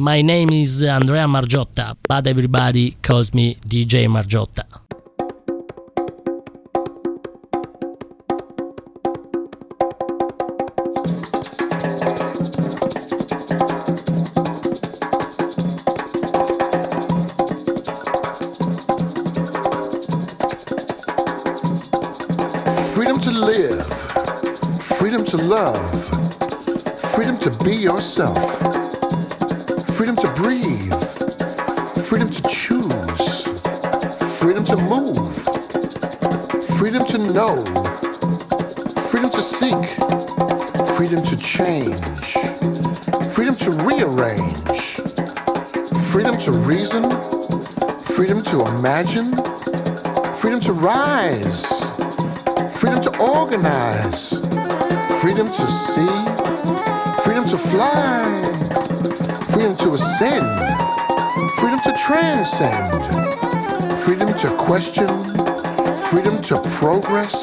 My name is Andrea Margiotta, but everybody calls me DJ Margiotta. progress?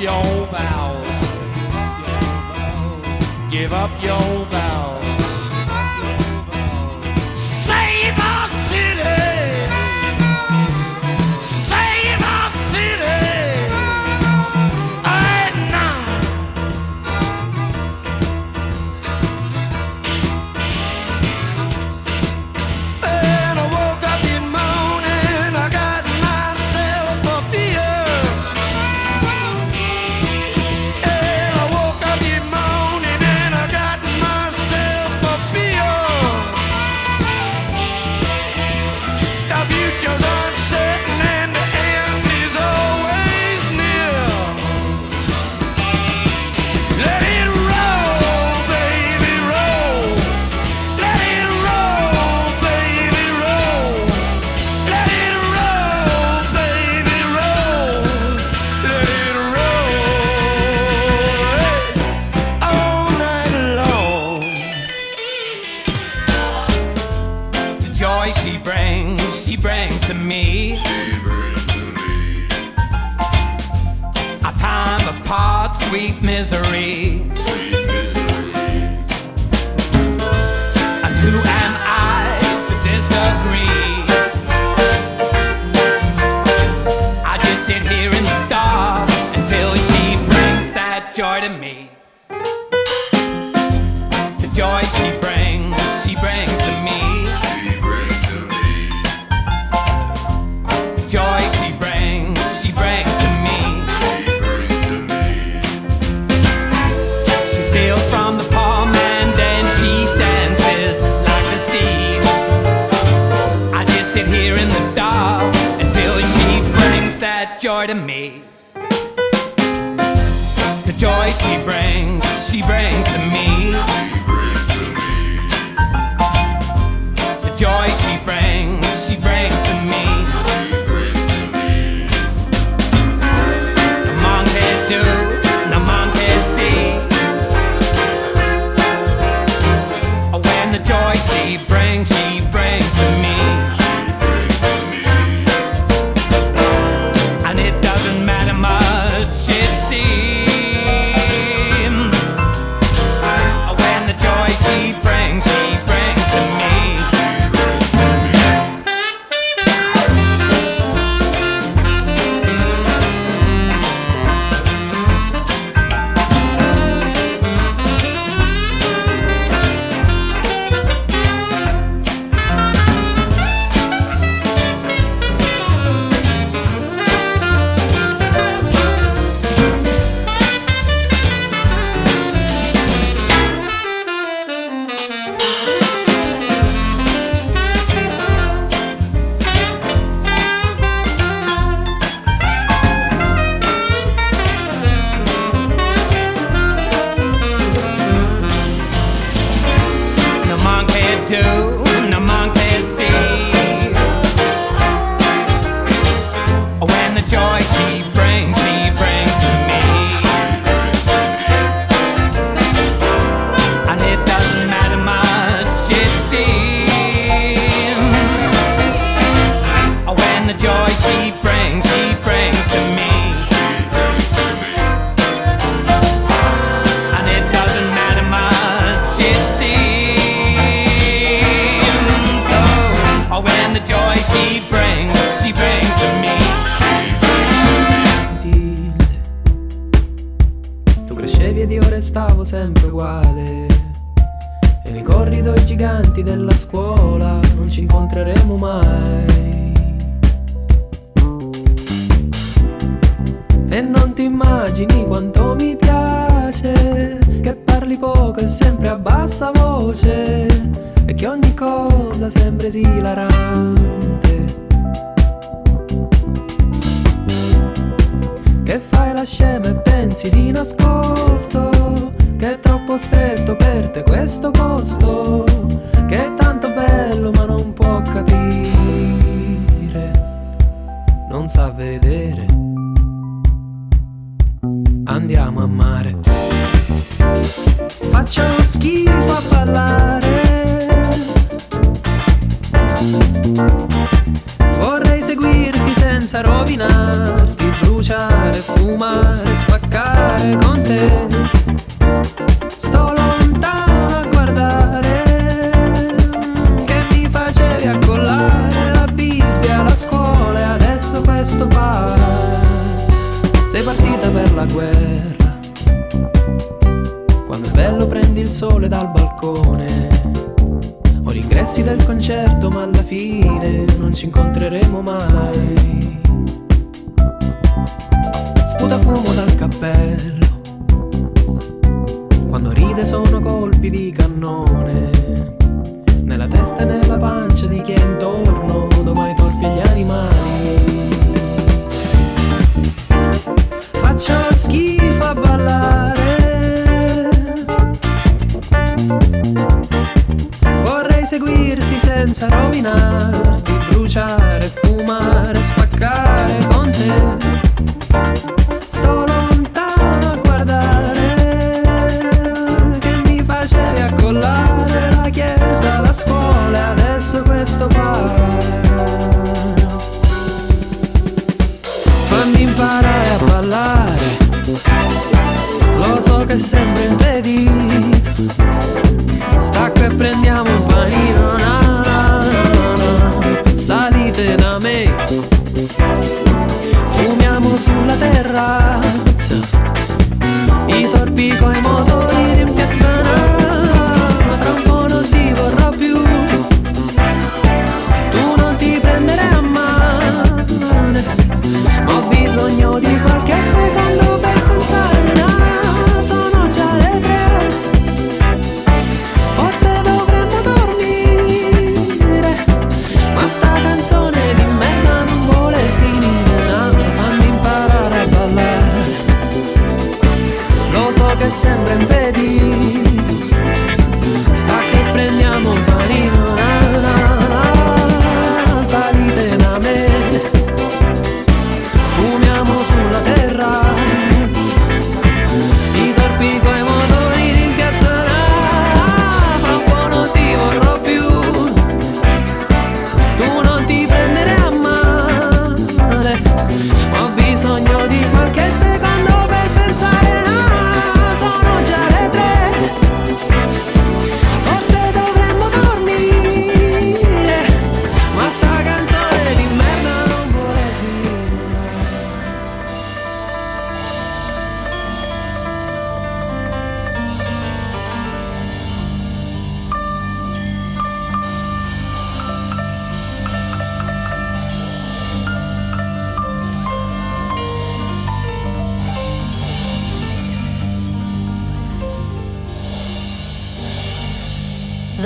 Your vows, give up your vows. non sa vedere. Andiamo a mare. Facciamo schifo a parlare. remedy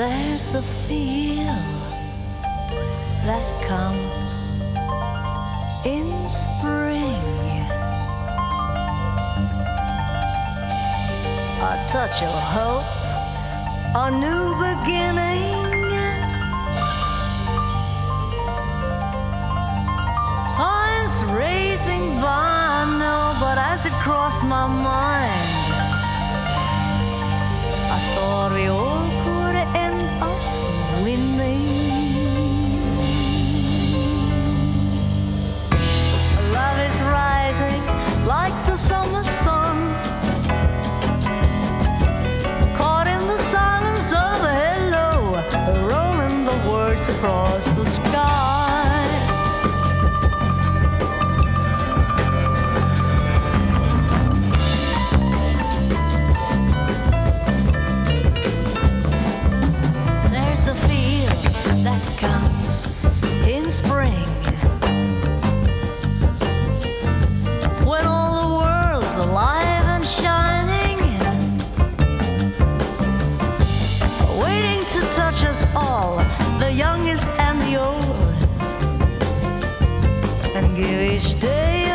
There's a feel that comes in spring. A touch of hope, a new beginning. Time's racing by now, but as it crossed my mind, I thought we all the summer sun. Caught in the silence of hello, rolling the words across the sky. you each day.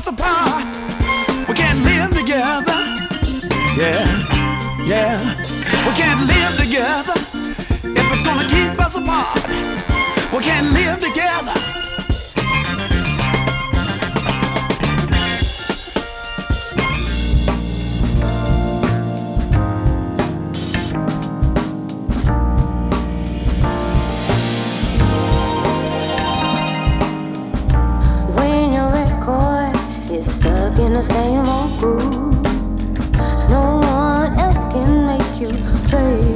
us apart. We can't live together. Yeah, yeah. We can't live together if it's gonna keep us apart. We can't live together. in the same old groove. No one else can make you play.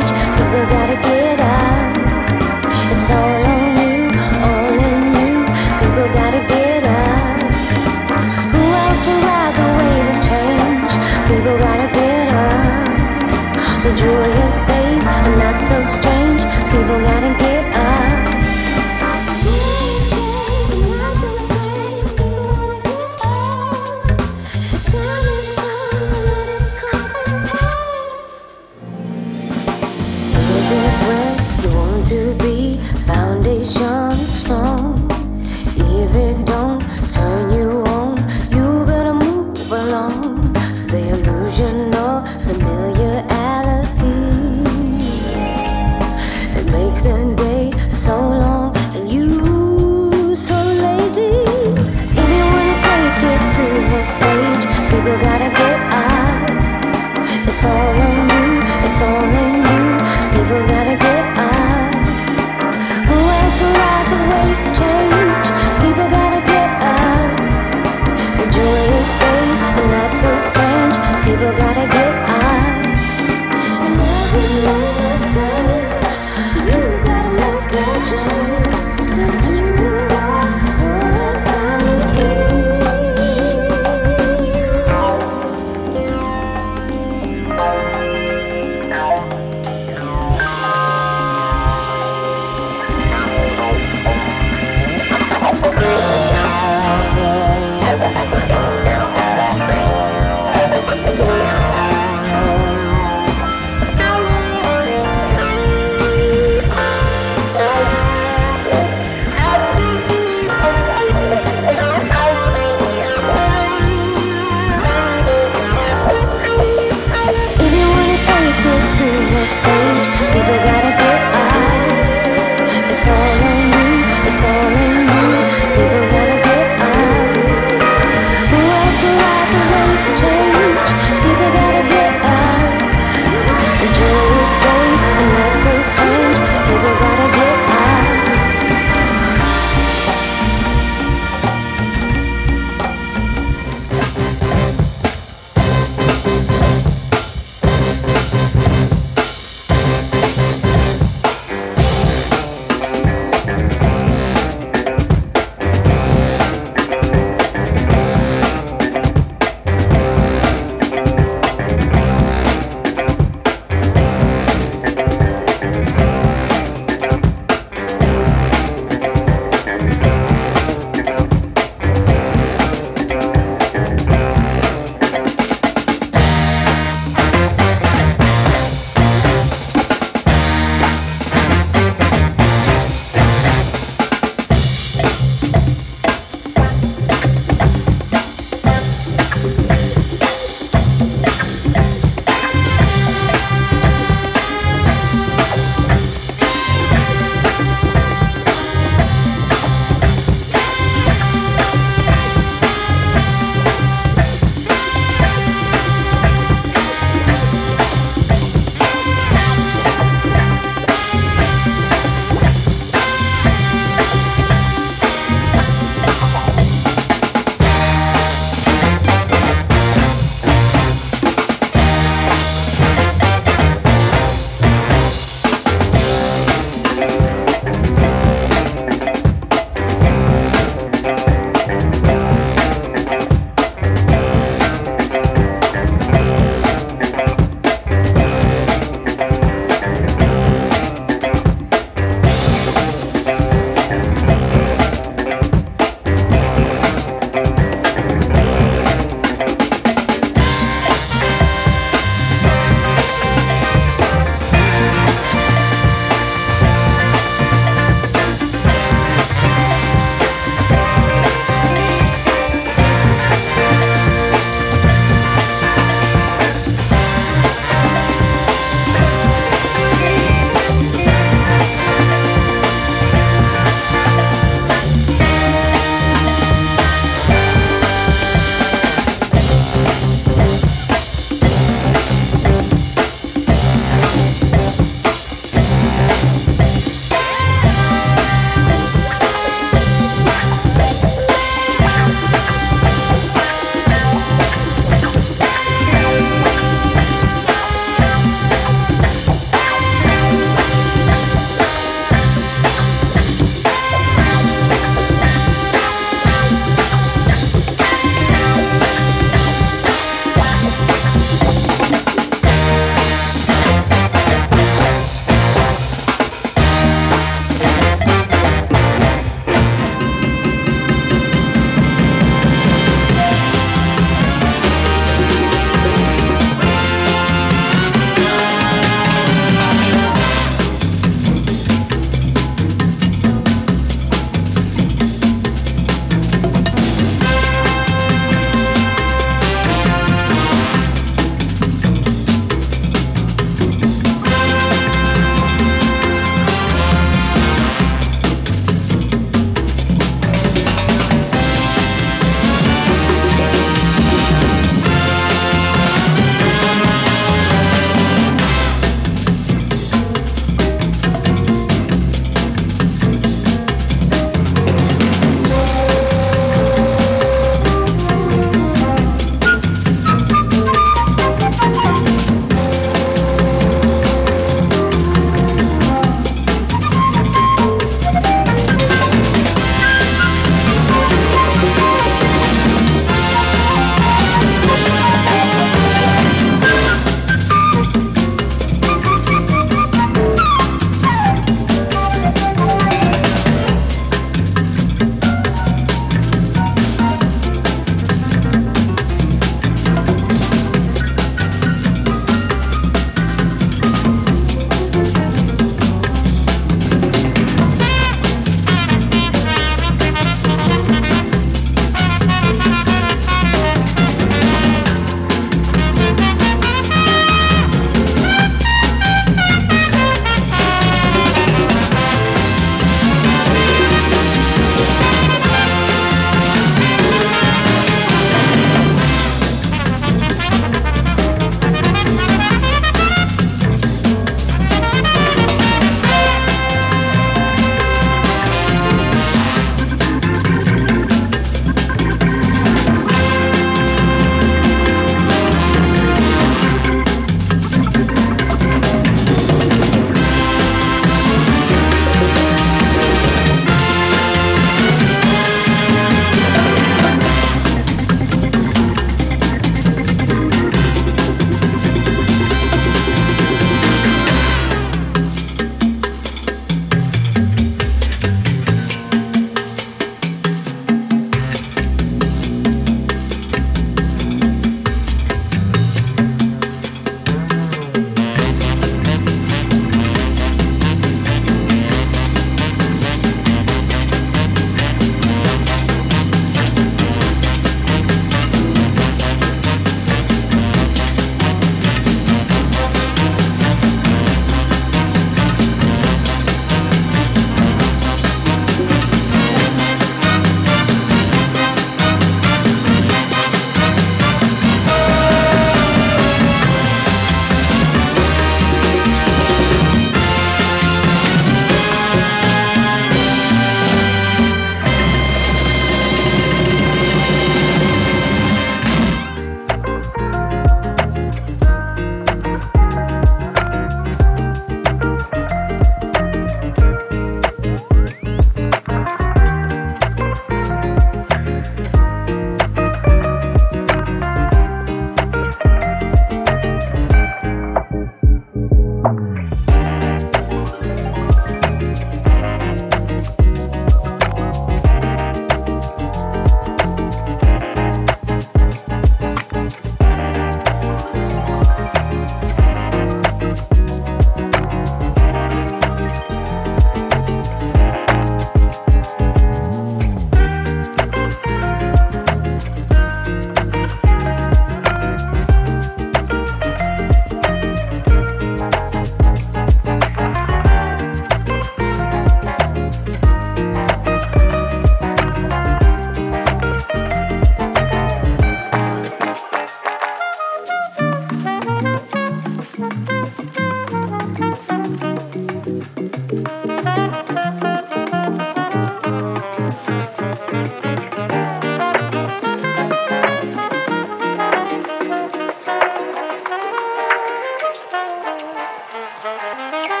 Música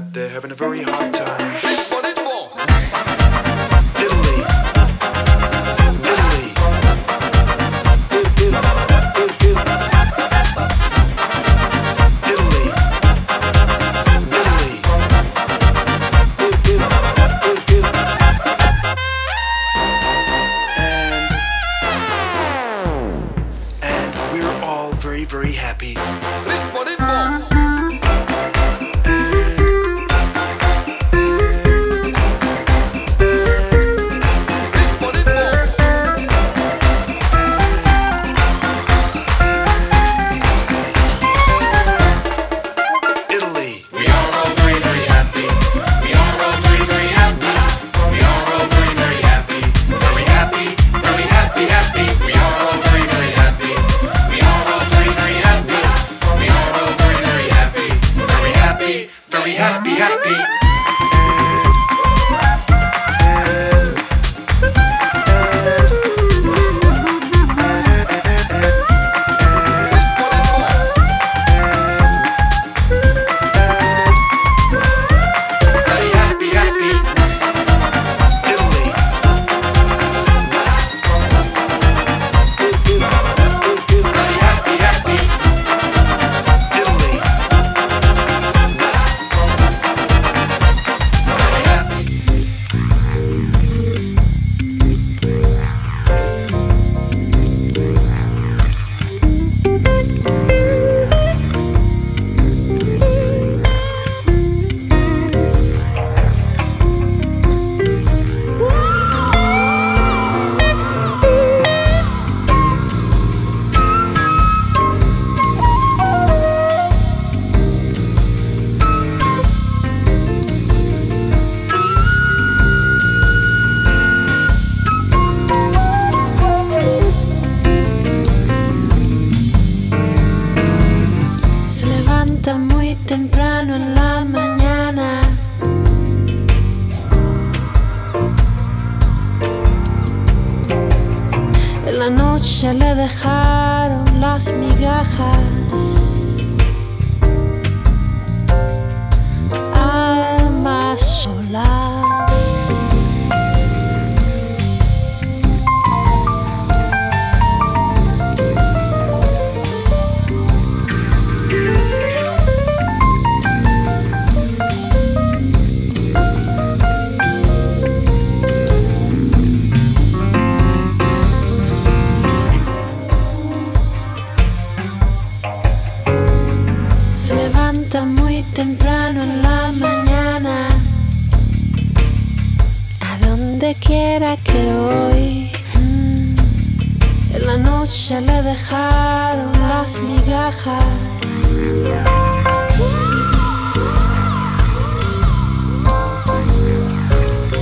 They're having a very hard noche le dejaron las migajas.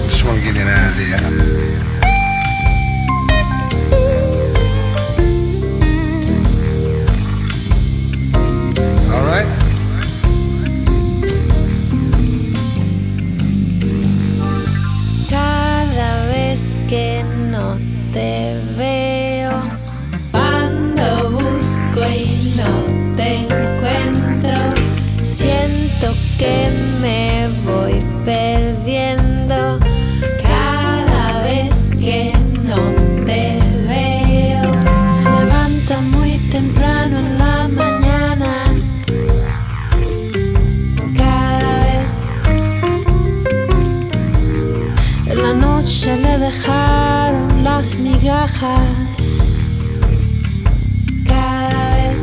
This one getting an idea. dejaron las migajas. Cada vez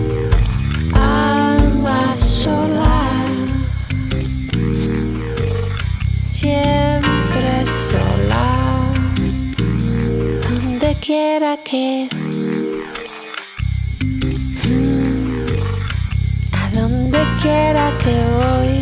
alma sola. Siempre sola. Donde quiera que. Mm. A donde quiera que voy.